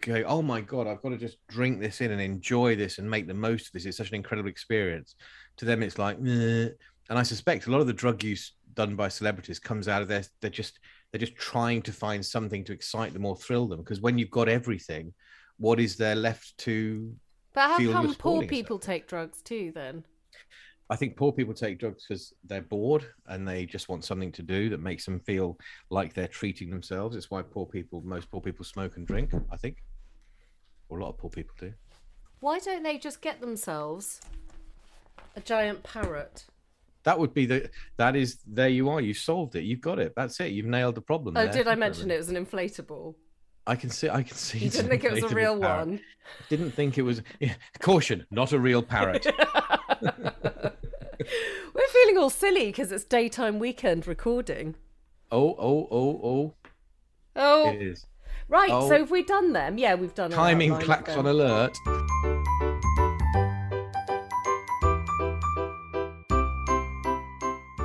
go, oh my god, I've got to just drink this in and enjoy this and make the most of this. It's such an incredible experience. To them, it's like, "Meh." and I suspect a lot of the drug use done by celebrities comes out of their they're just they're just trying to find something to excite them or thrill them because when you've got everything, what is there left to? But how come poor people take drugs too then? I think poor people take drugs because they're bored and they just want something to do that makes them feel like they're treating themselves. It's why poor people, most poor people, smoke and drink. I think, or a lot of poor people do. Why don't they just get themselves a giant parrot? That would be the. That is there. You are. You solved it. You've got it. That's it. You've nailed the problem. Oh, there. did I mention it was an inflable? I can see. I can see. You didn't think it was a real parrot. one? Didn't think it was. Yeah, caution, not a real parrot. We're feeling all silly because it's daytime weekend recording. oh, oh, oh, oh. Oh, It is. right. Oh. So have we done them? Yeah, we've done. Timing clacks on alert.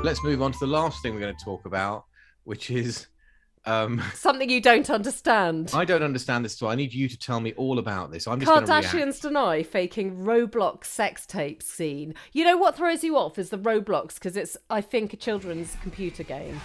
Let's move on to the last thing we're going to talk about, which is um, Something you don't understand. I don't understand this, so I need you to tell me all about this. I'm just going to react. Kardashians deny faking Roblox sex tape scene. You know what throws you off is the Roblox because it's, I think, a children's computer game.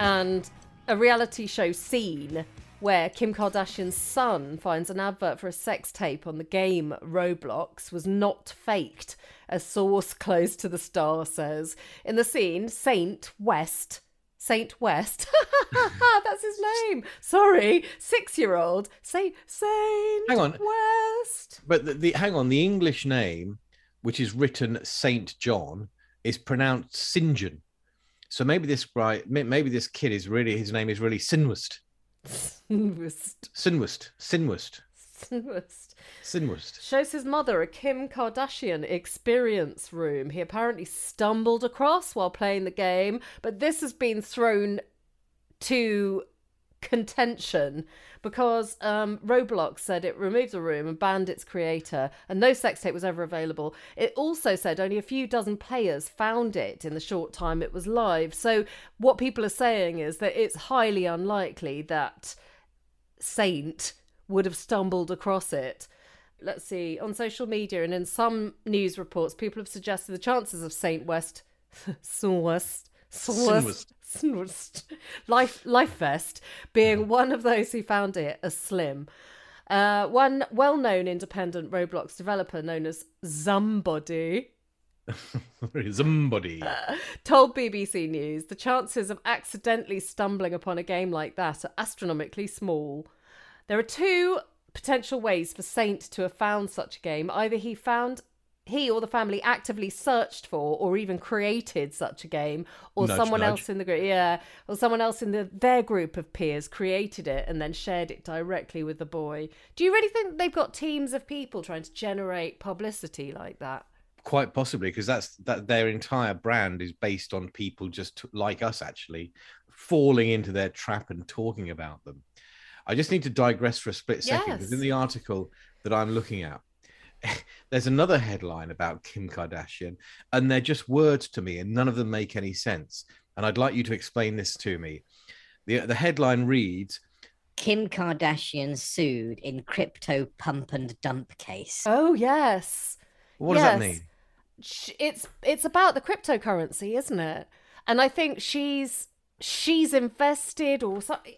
And a reality show scene where Kim Kardashian's son finds an advert for a sex tape on the game Roblox was not faked, a source close to the star says. In the scene, Saint West Saint West. That's his name. Sorry, six-year-old Saint Saint Hang on. West. But the, the hang on, the English name, which is written Saint John, is pronounced. John. So maybe this right, maybe this kid is really his name is really Sinwust. Sinwust. Sinwust. Sinwust. Sinwust. Sinwust. Shows his mother a Kim Kardashian experience room he apparently stumbled across while playing the game, but this has been thrown to contention because um, Roblox said it removed the room and banned its creator, and no sex tape was ever available. It also said only a few dozen players found it in the short time it was live. So, what people are saying is that it's highly unlikely that Saint would have stumbled across it. Let's see, on social media and in some news reports, people have suggested the chances of Saint West, Saint West. Sinwust, Life Life Vest being one of those who found it as slim. Uh, one well-known independent Roblox developer known as Zumbody Somebody. told BBC News the chances of accidentally stumbling upon a game like that are astronomically small. There are two potential ways for Saint to have found such a game. Either he found he or the family actively searched for or even created such a game or Nudge, someone nudge. else in the group yeah or someone else in the their group of peers created it and then shared it directly with the boy do you really think they've got teams of people trying to generate publicity like that Quite possibly, because that's that their entire brand is based on people just like us actually falling into their trap and talking about them. I just need to digress for a split second because in the article that I'm looking at, there's another headline about Kim Kardashian, and they're just words to me, and none of them make any sense. And I'd like you to explain this to me. The, the headline reads Kim Kardashian sued in crypto pump and dump case. oh yes What does that mean? it's it's about the cryptocurrency, isn't it? And I think she's she's invested or something.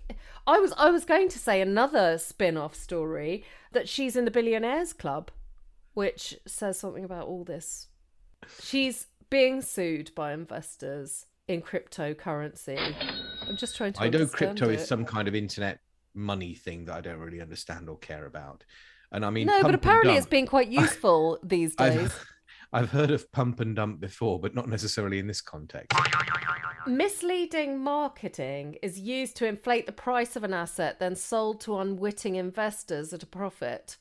I was I was going to say another spin-off story that she's in the billionaires club, which says something about all this. She's being sued by investors in cryptocurrency. I'm just trying to. I know crypto it. is some kind of internet money thing that I don't really understand or care about. And I mean, no, but apparently it's been quite useful these days. I've, heard of pump and dump before, but not necessarily in this context. Misleading marketing is used to inflate the price of an asset, then sold to unwitting investors at a profit.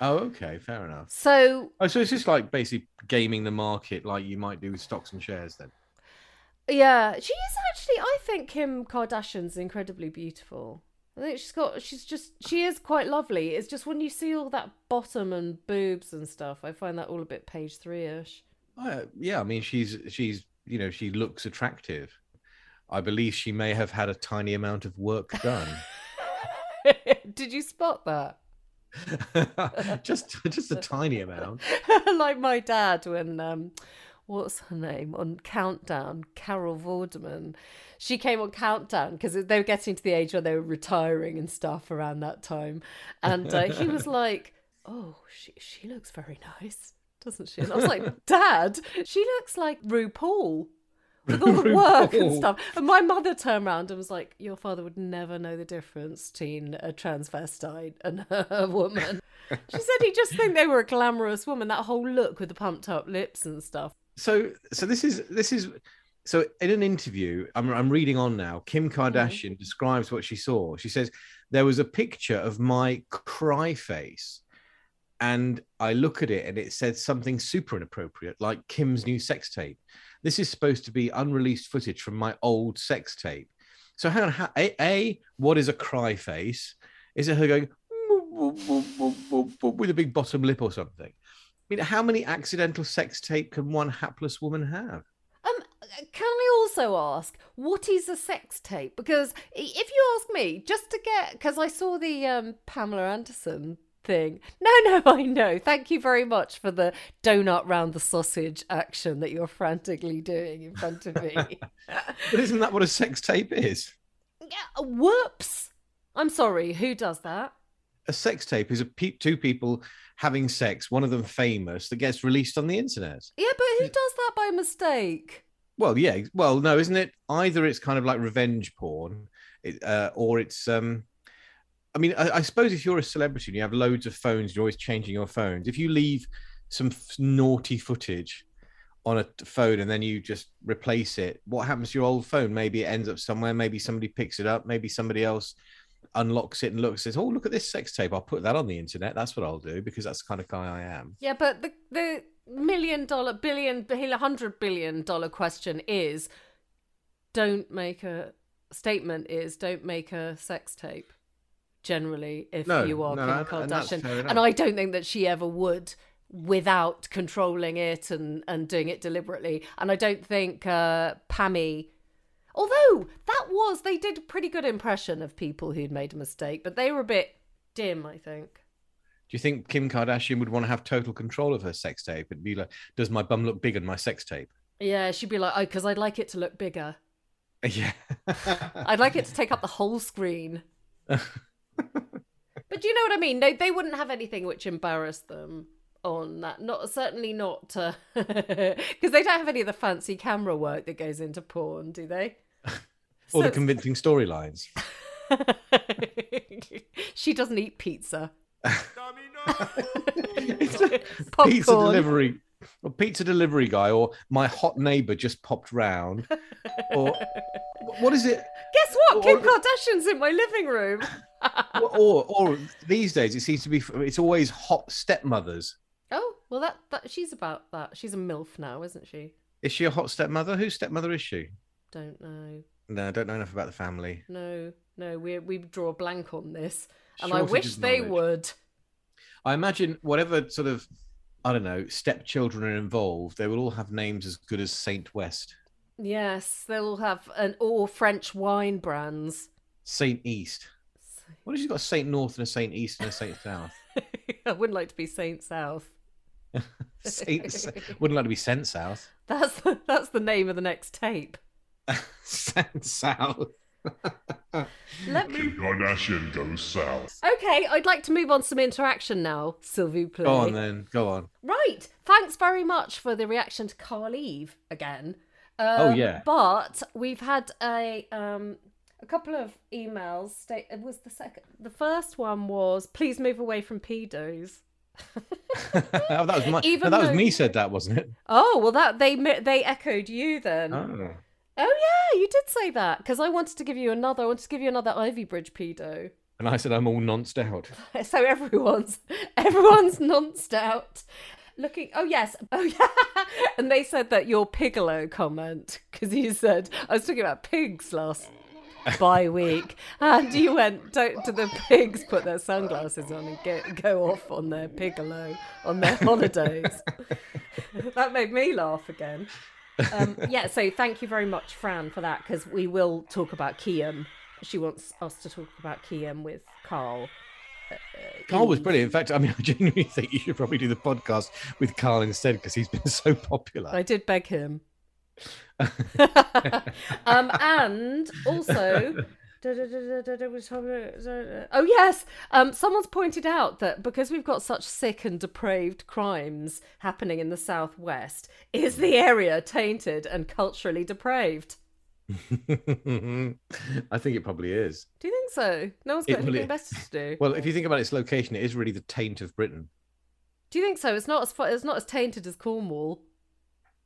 Oh, okay, fair enough. So, Oh, so it's just like basically gaming the market, like you might do with stocks and shares. Then yeah, she is actually, I think Kim Kardashian's incredibly beautiful. I think she's got, she's just, she is quite lovely. It's just when you see all that bottom and boobs and stuff, I find that all a bit page three ish. Uh, yeah, I mean, she's she's you know she looks attractive. I believe she may have had a tiny amount of work done. Did you spot that? just just a tiny amount. like my dad when um what's her name on countdown carol vorderman she came on countdown because they were getting to the age where they were retiring and stuff around that time and uh, he was like oh she she looks very nice doesn't she and i was like dad she looks like rupaul with all the work and stuff. And my mother turned around and was like, Your father would never know the difference between a transvestite and a woman. She said he just think they were a glamorous woman, that whole look with the pumped up lips and stuff. So so this is this is so in an interview I'm, I'm reading on now kim kardashian mm-hmm. describes what she saw. She says there was a picture of my cry face and i look at it and it said something super inappropriate like kim's new sex tape. This is supposed to be unreleased footage from my old sex tape. So hang on how, a, a what is a cry face? Is it her going with a big bottom lip or something I mean, how many accidental sex tape can one hapless woman have? Um, can I also ask, what is a sex tape? Because if you ask me, just to get, because I saw the um, Pamela Anderson thing. No, no, I know. Thank you very much for the donut round the sausage action that you're frantically doing in front of me. But isn't that what a sex tape is? Yeah, whoops. I'm sorry, who does that? A sex tape is a pe- two people having sex, one of them famous, that gets released on the internet. Yeah, but who does that by mistake? Well, yeah, well, no, isn't it? Either it's kind of like revenge porn, it, uh, or it's. um I mean, I, I suppose if you're a celebrity and you have loads of phones, you're always changing your phones. If you leave some f- naughty footage on a t- phone and then you just replace it, what happens to your old phone? Maybe it ends up somewhere. Maybe somebody picks it up. Maybe somebody else unlocks it and looks says, "Oh, look at this sex tape. I'll put that on the internet. That's what I'll do because that's the kind of guy I am." Yeah, but the the million dollar, billion, hundred billion dollar question is: don't make a statement. Is don't make a sex tape. Generally, if No, you are no, Kim and Kardashian, enough. and I don't think that she ever would without controlling it and and doing it deliberately. And I don't think uh, Pammy. Although that was, they did a pretty good impression of people who'd made a mistake, but they were a bit dim, I think. Do you think Kim Kardashian would want to have total control of her sex tape? It'd be like, "Does my bum look big on my sex tape?" Yeah, she'd be like, oh, because I'd like it to look bigger. Yeah. I'd like it to take up the whole screen. but do you know what I mean? No, they wouldn't have anything which embarrassed them on that. Not certainly not uh, because they don't have any of the fancy camera work that goes into porn, do they? Or the convincing storylines. she doesn't eat pizza. pizza Popcorn. delivery or pizza delivery guy or my hot neighbor just popped round or what is it Guess what? Kim Kardashian's in my living room. or, or or these days it seems to be it's always hot stepmothers oh, well, that, that she's about that. She's a MILF now, isn't she? is she a hot stepmother whose stepmother is she Don't know. No i don't know enough about the family No, no, we we draw a blank on this, and Shortage I wish they would. i imagine whatever sort of i don't know stepchildren are involved they will all have names as good as saint west Yes, they'll have an all French wine brands. saint east what if you've got a saint north and a saint east and a saint south I wouldn't like to be Saint South. saint wouldn't like to be sent south That's the, that's the name of the next tape. Sent south Let me. Kardashian goes south. Okay, I'd like to move on to some interaction now, Sylvie, please. go on then go on Right. Thanks very much for the reaction to Carl Eve again. Um, Oh, yeah. But we've had a um a couple of emails. State it was the second. The first one was please move away from pedos. oh, that was my. Even no, that was me said that, wasn't it? Oh well, that they they echoed you then. Oh. Oh yeah, you did say that because I wanted to give you another. I wanted to give you another Ivy Bridge pedo. And I said I'm all nonced out. So everyone's everyone's nonced out. Looking, oh yes, oh yeah, and they said that your Pigolo comment because you said I was talking about pigs last by week, and you went, "Don't do the pigs put their sunglasses on and get, go off on their Pigolo on their holidays?" that made me laugh again. Um, yeah, so thank you very much, Fran, for that because we will talk about Kiam. She wants us to talk about Kiam with Carl. Carl was brilliant. In fact, I mean, I genuinely think you should probably do the podcast with Carl instead because he's been so popular. I did beg him. um, and also, oh yes, um, someone's pointed out that because we've got such sick and depraved crimes happening in the southwest, is the area tainted and culturally depraved? I think it probably is. Do you think so? No one's It got anything really- better to do. Well, if you think about its location, it is really the taint of Britain. Do you think so? It's not as fu- it's not as tainted as Cornwall.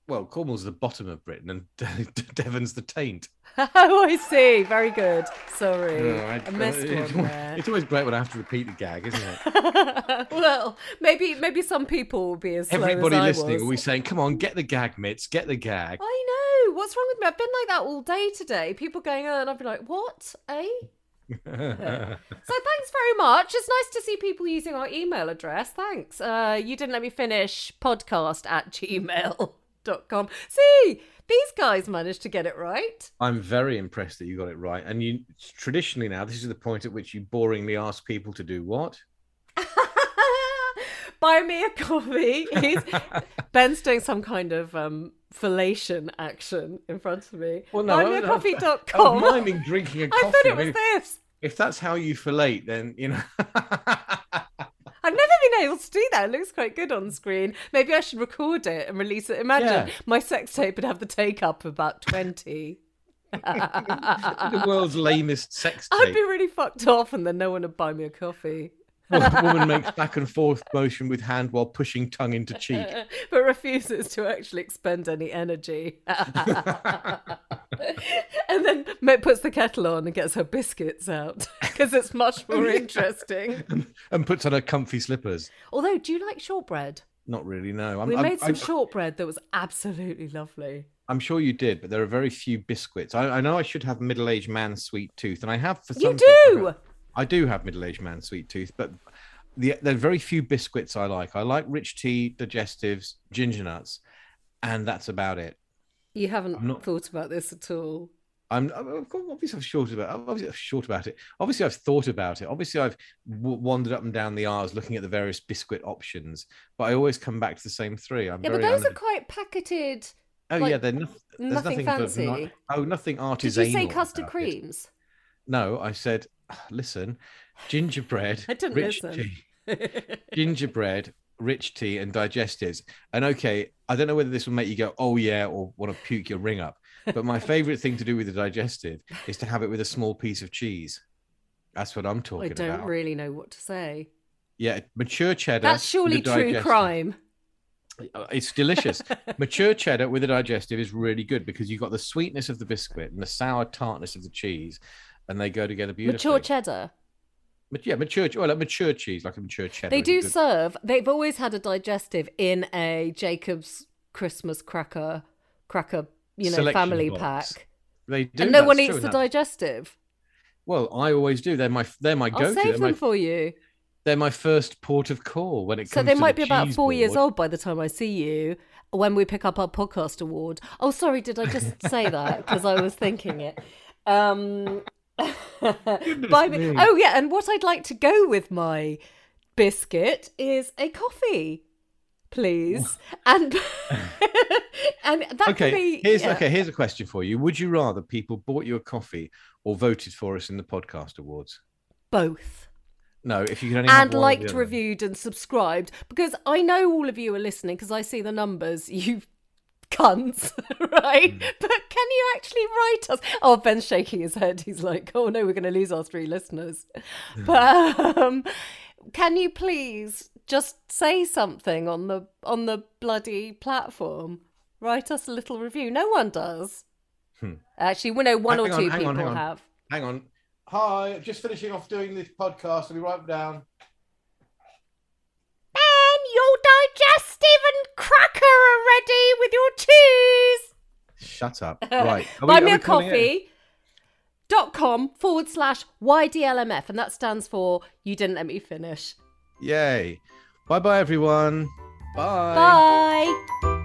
Well, Cornwall's the bottom of Britain, and Devon's the taint. oh, I see. Very good. Sorry, Oh, I- I missed it's, one there. it's always great when I have to repeat the gag, isn't it? well, maybe maybe some people will be as slow Everybody as I listening was. will be saying, "Come on, get the gag, Mitts, get the gag." I know. What's wrong with me? I've been like that all day today. People going, oh, and I've been like, what? Eh? So thanks very much. It's nice to see people using our email address. Thanks. Uh, you didn't let me finish podcast at gmail.com. See, these guys managed to get it right. I'm very impressed that you got it right. And you traditionally now, this is the point at which you boringly ask people to do what? Buy me a coffee. He's, Ben's doing some kind of um, fellation action in front of me. Well, no, Buymeacoffee.com. Oh, miming drinking a coffee. I thought it was this. if that's how you fillate, then you know. I've never been able to do that. It looks quite good on screen. Maybe I should record it and release it. Imagine Yeah. my sex tape would have the take up of about 20. the world's lamest sex tape. I'd be really fucked off and then no one would buy me a coffee. Wo- woman makes back and forth motion with hand while pushing tongue into cheek. but refuses to actually expend any energy. and then puts the kettle on and gets her biscuits out because it's much more interesting. and, and puts on her comfy slippers. Although, do you like shortbread? Not really, no. I'm, We I'm, made some I'm, shortbread that was absolutely lovely. I'm sure you did, but there are very few biscuits. I, I know I should have middle-aged man sweet tooth, and I have for some. You do. have- I do have middle-aged man sweet tooth, but the, there are very few biscuits I like. I like rich tea, digestives, ginger nuts, and that's about it. You haven't not- thought about this at all. I'm I'm- obviously I've short about obviously I've short about it. Obviously I've thought about it. Obviously I've w- wandered up and down the aisles looking at the various biscuit options, but I always come back to the same three. I'm Yeah, but those are quite packeted. oh like, yeah, they're nothing nothing sort of not- fancy. oh, nothing artisanal. Did you say custard about it. creams? No, I said, listen, gingerbread, I didn't rich listen. tea, gingerbread, rich tea, and digestives. And okay, I don't know whether this will make you go, oh yeah, or want to puke your ring up. But my favorite thing to do with the digestive is to have it with a small piece of cheese. That's what I'm talking about. I don't about. really know what to say. Yeah, mature cheddar. That's surely true crime. Uh, It's delicious. mature cheddar with a digestive is really good because you've got the sweetness of the biscuit and the sour tartness of the cheese, and they go together beautifully. Mature cheddar. Ma- yeah, mature. Well, like mature cheese, like a mature cheddar. They do serve. They've always had a digestive in a Jacob's Christmas cracker, cracker, you know, Selection family box. pack, They do. and no one eats the digestive. Well, I always do. They're my they're my I'll go-to. save They're them my, for you. they're my first port of call when it So comes. they might the be about four years old by the time I see you when we pick up our podcast award. Oh, sorry, did I just say that? Because I was thinking it. Um, by me. me. Oh, yeah. And what I'd like to go with my biscuit is a coffee, please. and and that Okay, could be. here's yeah. okay. Here's a question for you. Would you rather people bought you a coffee or voted for us in the podcast awards? both. No, if you can only and one or the liked, reviewed, and subscribed because I know all of you are listening because I see the numbers. You cunts, right? Hmm. But can you actually write us? Oh, Ben's shaking his head. He's like, "Oh no, we're going to lose our three listeners." Hmm. but um, can you please just say something on the on the bloody platform? Write us a little review. No one does. Hmm. Actually, we know one Hang or on, two people on, hang on. have. Hang on. Hi, just finishing off doing this podcast. I'll be right down. Your digestive and cracker already with your cheese. Shut up. Right. Buy me a coffee. Dot com forward slash YDLMF, and that stands for You Didn't Let Me Finish. Yay. Bye bye, everyone. Bye. Bye.